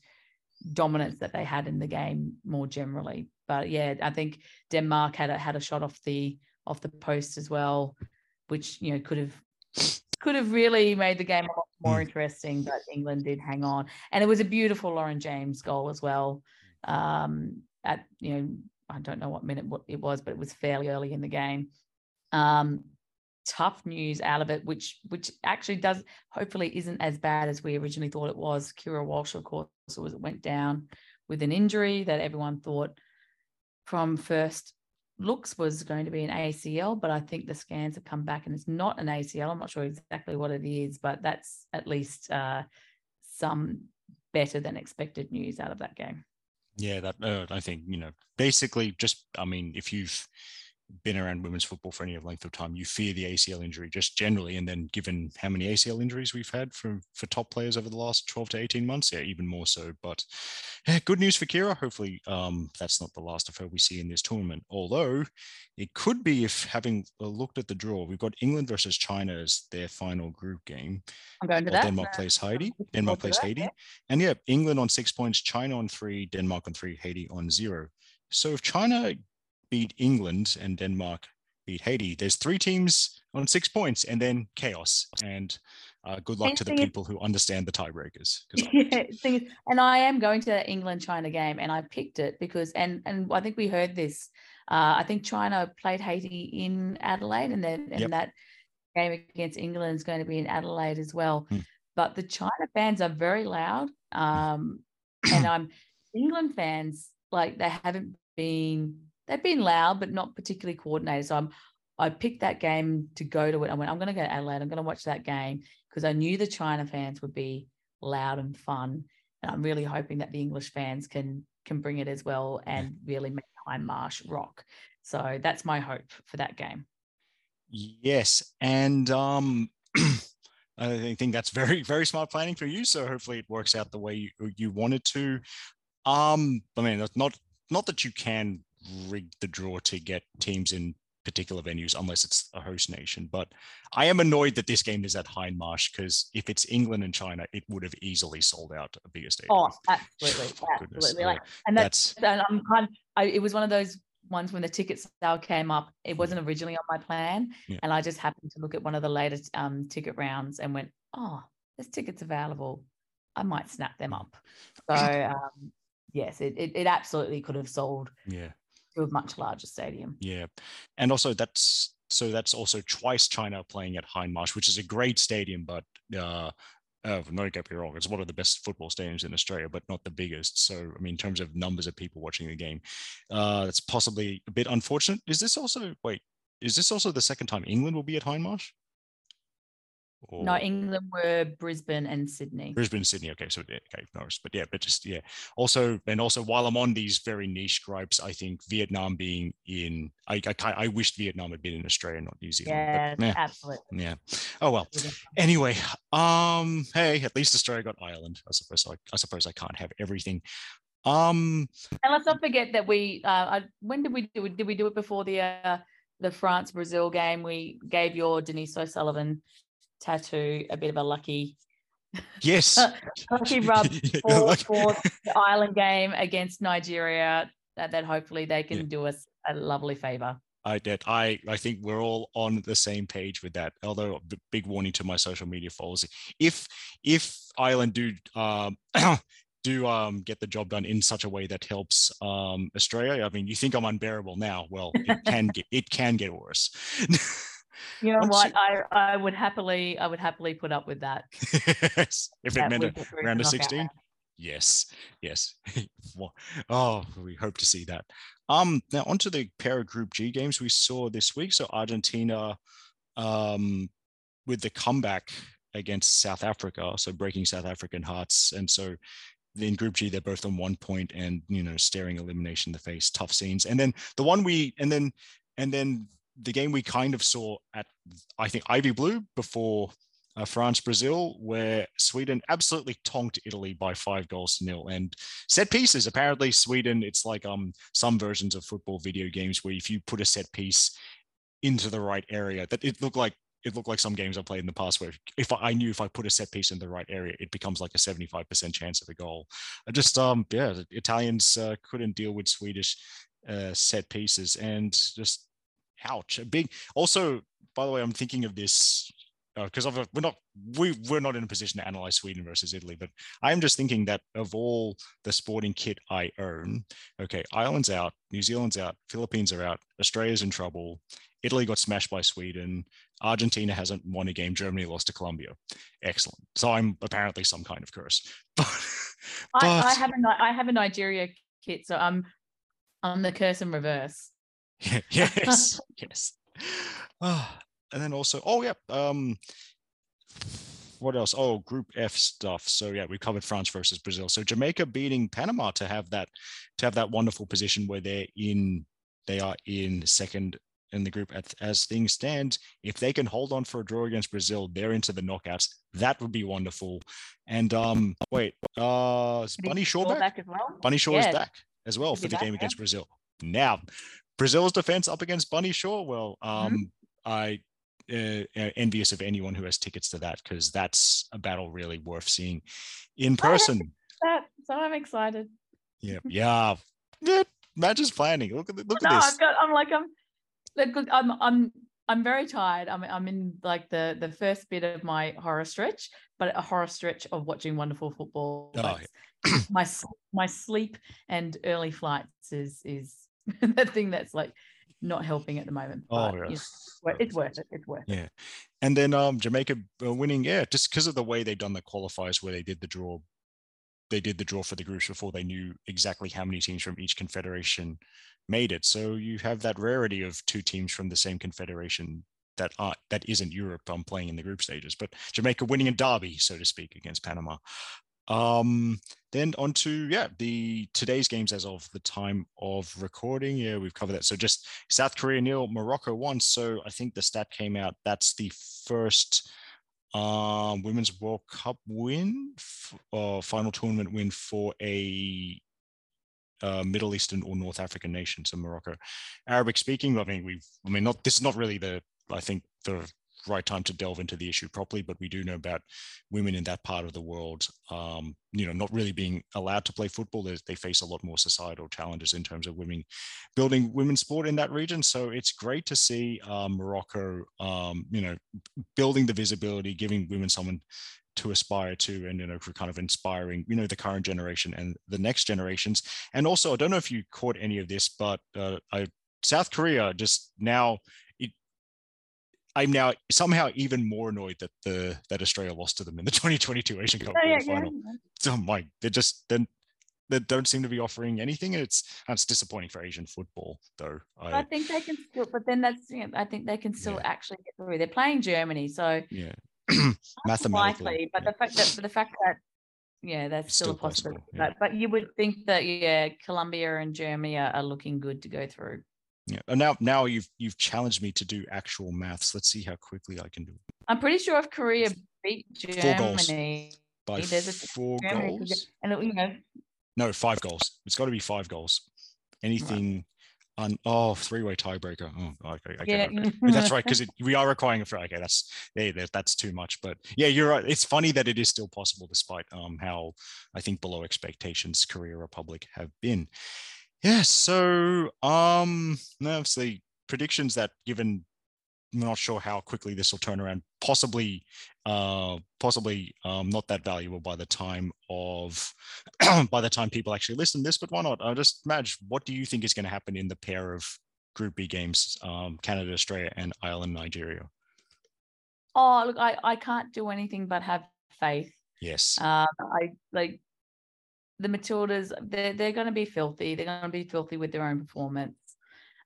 dominance that they had in the game more generally. But yeah, I think Denmark had a had a shot off the off the post as well, which you know could have could have really made the game a lot more mm. interesting, but England did hang on. And it was a beautiful Lauren James goal as well. Um, at you know, I don't know what minute it was, but it was fairly early in the game. Um, tough news out of it, which which actually does hopefully isn't as bad as we originally thought it was. Keira Walsh, of course, was went down with an injury that everyone thought from first looks was going to be an ACL, but I think the scans have come back and it's not an ACL. I'm not sure exactly what it is, but that's at least uh, some better than expected news out of that game. Yeah, that uh, I think you know basically just I mean if you've been around women's football for any length of time, you fear the ACL injury just generally. And then given how many ACL injuries we've had from for top players over the last 12 to 18 months, yeah, even more so. But yeah, good news for Keira. Hopefully um, that's not the last of her we see in this tournament. Although it could be if having looked at the draw, we've got England versus China as their final group game. I'm going to that. Denmark plays Haiti. Denmark plays Haiti. Yeah. And yeah, England on six points, China on three, Denmark on three, Haiti on zero. So if China beat England and Denmark beat Haiti. There's three teams on six points and then chaos. And uh, good luck to the people who understand the tiebreakers. Yeah, is, and I am going to the England China game and I picked it because, and and I think we heard this. Uh, I think China played Haiti in Adelaide and then and yep. that game against England is going to be in Adelaide as well. Hmm. But the China fans are very loud. Um, and I'm England fans, like they haven't been they've been loud, but not particularly coordinated. So I'm, I picked that game to go to it. I went, I'm going to go to Adelaide. I'm going to watch that game because I knew the China fans would be loud and fun. And I'm really hoping that the English fans can can bring it as well and really make Hindmarsh rock. So that's my hope for that game. Yes, and um, I think that's very very smart planning for you. So hopefully it works out the way you, you wanted to. Um, I mean, not not that you can rig the draw to get teams in particular venues unless it's a host nation. But I am annoyed that this game is at Hindmarsh because if it's England and China, it would have easily sold out a bigger stadium. Oh, absolutely, absolutely. Like, and that's, that's and I'm kind. Of, I, it was one of those ones when the ticket sale came up. It wasn't originally on my plan, yeah. and I just happened to look at one of the latest um, ticket rounds and went, "Oh, there's tickets available. I might snap them up." So um, yes, it, it it absolutely could have sold. Yeah to a much larger stadium. Yeah, and also that's so that's also twice China playing at Hindmarsh, which is a great stadium, but uh, uh, no get me wrong, it's one of the best football stadiums in Australia, but not the biggest. So, I mean, in terms of numbers of people watching the game, uh, that's possibly a bit unfortunate. Is this also wait? Is this also the second time England will be at Hindmarsh? Or... No, England were Brisbane and Sydney. Brisbane, Sydney. Okay, so okay, Norris. But yeah, but just yeah. Also, and also, while I'm on these very niche gripes, I think Vietnam being in, I I, I wished Vietnam had been in Australia, not New Zealand. Yeah, but, yeah, absolutely. Yeah. Oh well. Anyway, um, hey, at least Australia got Ireland. I suppose I, I suppose I can't have everything. Um, and let's not forget that we. Uh, when did we do it? Did we do it before the uh, the France Brazil game? We gave your Denise O'Sullivan tattoo a bit of a lucky yes lucky rub for, for the Ireland game against Nigeria that, that hopefully they can yeah. do us a lovely favor. I did. I I think we're all on the same page with that. Although a big warning to my social media followers: if if Ireland do um, do um, get the job done in such a way that helps um, Australia, I mean, you think I'm unbearable now? Well, it can get it can get worse. You know Once what? You... I I would happily I would happily put up with that. if it meant a round of 16. Yes, yes. oh, we hope to see that. Um, now onto the pair of Group G games we saw this week. So Argentina, um, with the comeback against South Africa, so breaking South African hearts, and so in Group G they're both on one point and you know staring elimination in the face, tough scenes. And then the one we and then and then the game we kind of saw at, I think, Ivy Blue before uh, France Brazil, where Sweden absolutely tonked Italy by five goals to nil. And set pieces, apparently, Sweden, it's like um some versions of football video games where if you put a set piece into the right area, that it looked like it looked like some games I played in the past where if I, knew if I put a set piece in the right area, it becomes like a 75% chance of a goal. I just, um, yeah, Italians uh, couldn't deal with Swedish uh, set pieces and just ouch a big also by the way i'm thinking of this because uh, we're not we we're not in a position to analyze Sweden versus Italy, but I'm just thinking that of all the sporting kit I own, okay, Ireland's out, New Zealand's out, Philippines are out, Australia's in trouble, Italy got smashed by Sweden, Argentina hasn't won a game, Germany lost to Colombia. Excellent. So I'm apparently some kind of curse. but, but... I, I, have a I have a Nigeria kit, so I'm I'm the curse in reverse. yes, yes. Oh, and then also, oh yeah, um, what else? Oh, Group F stuff. So yeah, we covered France versus Brazil. So Jamaica beating Panama to have that to have that wonderful position where they're in they are in second in the group at, as things stand. If they can hold on for a draw against Brazil, they're into the knockouts. That would be wonderful. And um, wait, uh, is Bunny Shaw back? back as well? Bunny Shaw yeah. is back as well for the back, game yeah. against Brazil. Now, Brazil's defense up against Bunny Shaw. Well, mm-hmm. um, mm-hmm. I uh, envious of anyone who has tickets to that because that's a battle really worth seeing in person. That, so I'm excited. Yeah, yeah. yeah Matches planning. Look at look no, at this. I've got, I'm like I'm, I'm I'm I'm very tired. I'm I'm in like the the first bit of my horror stretch, but a horror stretch of watching wonderful football. Oh, yeah. my my sleep and early flights is is the thing that's like not helping at the moment. But, oh, yes. You know, it's worth it. It's worth yeah. it. Yeah. And then um, Jamaica uh, winning, yeah, just because of the way they've done the qualifiers where they did the draw, they did the draw for the groups before they knew exactly how many teams from each confederation made it. So you have that rarity of two teams from the same confederation that aren't that isn't Europe um, playing in the group stages, but Jamaica winning a derby, so to speak, against Panama. Um, then on to yeah, the today's games as of the time of recording. Yeah, we've covered that. So just South Korea nil, Morocco won. So I think the stat came out. That's the first um, women's World Cup win, uh, final tournament win for a uh, Middle Eastern or North African nation, so Morocco. Arabic speaking, I mean, we've, I mean, not this is not really the, I think the right time to delve into the issue properly, but we do know about women in that part of the world, um, you know, not really being allowed to play football. They, they face a lot more societal challenges in terms of women building women's sport in that region. So it's great to see uh, Morocco, um, you know, building the visibility, giving women someone to aspire to and you know for kind of inspiring you know the current generation and the next generations and also i don't know if you caught any of this but uh, I, south korea just now I'm now somehow even more annoyed that the that Australia lost to them in the 2022 Asian Cup oh, yeah, final. Yeah. Oh my, they just then they don't seem to be offering anything, and it's it's disappointing for Asian football, though. I, I think they can still, but then that's you know, I think they can still yeah. actually get through. They're playing Germany, so yeah, mathematically, likely, but the fact that the fact that yeah, that's still, still a possibility. Possible, yeah. but, but you would think that yeah, Colombia and Germany are, are looking good to go through. Yeah. And now now you've you've challenged me to do actual maths. Let's see how quickly I can do it. I'm pretty sure if Korea beat Germany by there's a four Germany, goals. And you know no, five goals. It's got to be five goals. Anything right. on oh three-way tiebreaker. Oh, okay, okay. Yeah. that's right because we are requiring a for okay. That's yeah, that's too much. But yeah, you're right. It's funny that it is still possible despite um how I think below expectations Korea Republic have been. Yeah, so um obviously predictions that given I'm not sure how quickly this will turn around. Possibly, uh, possibly um, not that valuable by the time of by the time people actually listen to this. But why not? I just imagine what do you think is going to happen in the pair of Group B games, um, Canada, Australia, and Ireland, Nigeria? Oh, look, I I can't do anything but have faith. Yes. Um, I like the Matildas, they're, they're going to be filthy. They're going to be filthy with their own performance.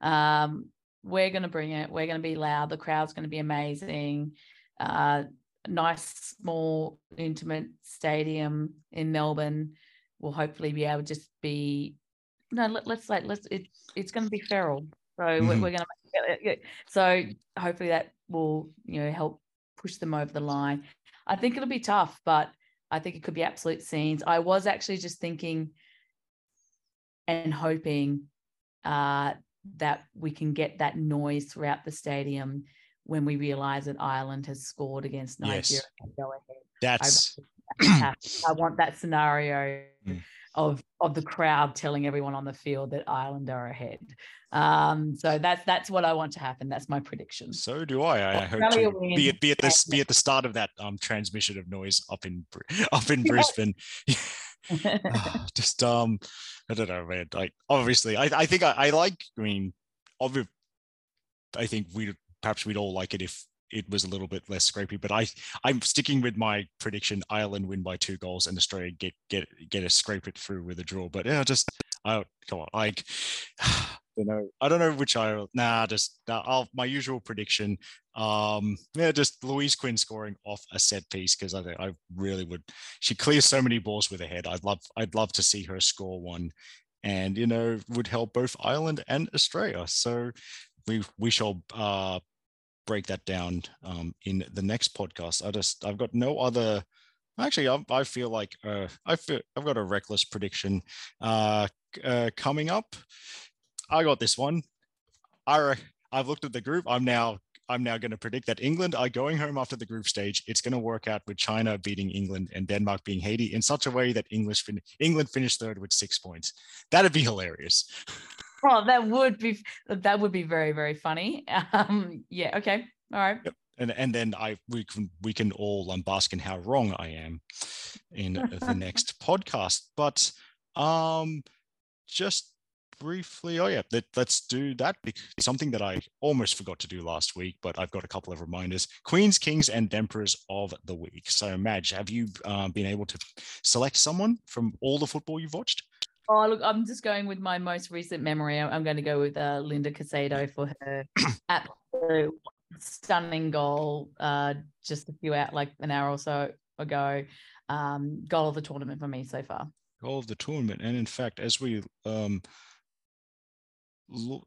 Um, we're going to bring it. We're going to be loud. The crowd's going to be amazing. Uh, nice, small, intimate stadium in Melbourne We'll hopefully be able to just be. No, let, us say let's. It, it's going to be feral. So mm-hmm. we're, we're going to. So hopefully that will you know help push them over the line. I think it'll be tough, but I think it could be absolute scenes. I was actually just thinking and hoping uh, that we can get that noise throughout the stadium when we realize that Ireland has scored against Nigeria yes. go ahead. That's I, I want that scenario mm. Of of the crowd telling everyone on the field that Ireland are ahead. Um, so that's that's what I want to happen. That's my prediction. So do I. I, I hope to be at be at this be at the start of that um transmission of noise up in up in Brisbane. Ah, just um, I don't know, man. Like obviously, I I think I, I like. I mean, obviously, I think we perhaps we'd all like it if it was a little bit less scrapy. But I I'm sticking with my prediction: Ireland win by two goals and Australia get get get a scrape it through with a draw. But yeah, just I come on, like. I don't know. I don't know which I. Nah, just nah, I'll, my usual prediction. Um, yeah, just Louise Quinn scoring off a set piece because I think I really would. She clears so many balls with her head. I'd love. I'd love to see her score one, and you know would help both Ireland and Australia. So we we shall uh break that down um, in the next podcast. I just I've got no other. Actually, I, I feel like uh, I feel I've got a reckless prediction uh, uh, coming up. I got this one. I I've looked at the group. I'm now I'm now going to predict that England are going home after the group stage. It's going to work out with China beating England and Denmark being Haiti in such a way that English fin- England finished third with six points. That'd be hilarious. well, that would be that would be very very funny. Um, yeah. Okay. All right. Yep. And and then I we can we can all um, bask in how wrong I am in the next podcast. But um, just briefly oh yeah let, us do that something that i almost forgot to do last week but i've got a couple of reminders queens kings and emperors of the week so madge have you uh, been able to select someone from all the football you've watched Oh, look, I'm just going with my most recent memory. I'm going to go with uh, Linda Caicedo for her absolute stunning goal uh, just a few out, like an hour or so ago. Um, goal of the tournament for me so far. Goal of the tournament. And in fact, as we, um,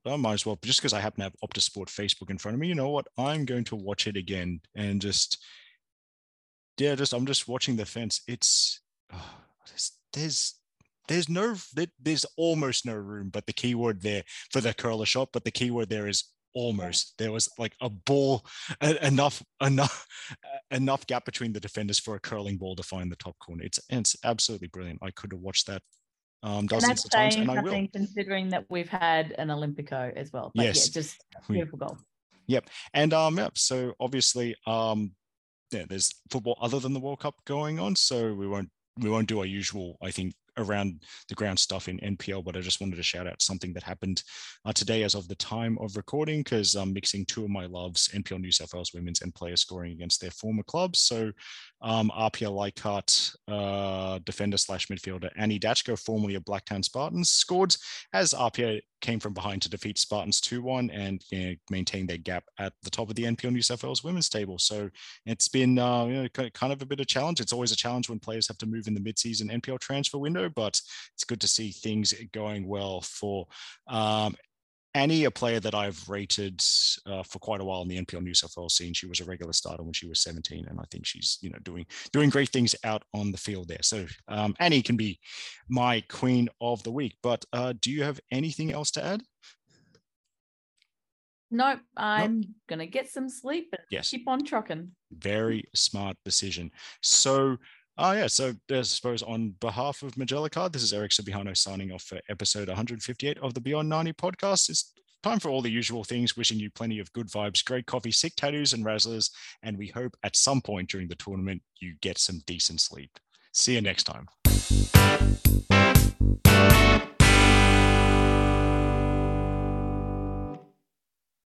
I might as well, just because I happen to have Optus Sport Facebook in front of me, you know what? I'm going to watch it again and just, yeah, just, I'm just watching the fence. It's, oh, there's, there's no there's almost no room, but the keyword there for the curler shot, but the keyword there is almost. There was like a ball enough enough enough gap between the defenders for a curling ball to find the top corner. It's it's absolutely brilliant. I could have watched that um dozens of times and i will. considering that we've had an olympico as well. But yes. yeah, just beautiful goal. Yep. And um yep so obviously um yeah there's football other than the world cup going on so we won't we won't do our usual i think around the ground stuff in NPL, but I just wanted to shout out something that happened uh, today as of the time of recording because I'm mixing two of my loves, NPL New South Wales women's and players scoring against their former clubs. So um, RPL Leichhardt uh, defender slash midfielder Annie Dachko, formerly of Blacktown Spartans, scored as RPL came from behind to defeat Spartans 2-1 and you know, maintain their gap at the top of the NPL New South Wales women's table. So it's been uh, you know, kind of a bit of a challenge. It's always a challenge when players have to move in the mid-season NPL transfer window, but it's good to see things going well for um, Annie, a player that I've rated uh, for quite a while in the NPL New South Wales scene. She was a regular starter when she was 17, and I think she's you know doing doing great things out on the field there. So um, Annie can be my queen of the week. But uh, do you have anything else to add? Nope, I'm nope. gonna get some sleep and yes. keep on trucking. Very smart decision. So Oh, yeah. So I suppose on behalf of Majella Card, this is Eric Subijano signing off for episode 158 of the Beyond 90 podcast. It's time for all the usual things, wishing you plenty of good vibes, great coffee, sick tattoos, and razzlers. And we hope at some point during the tournament you get some decent sleep. See you next time.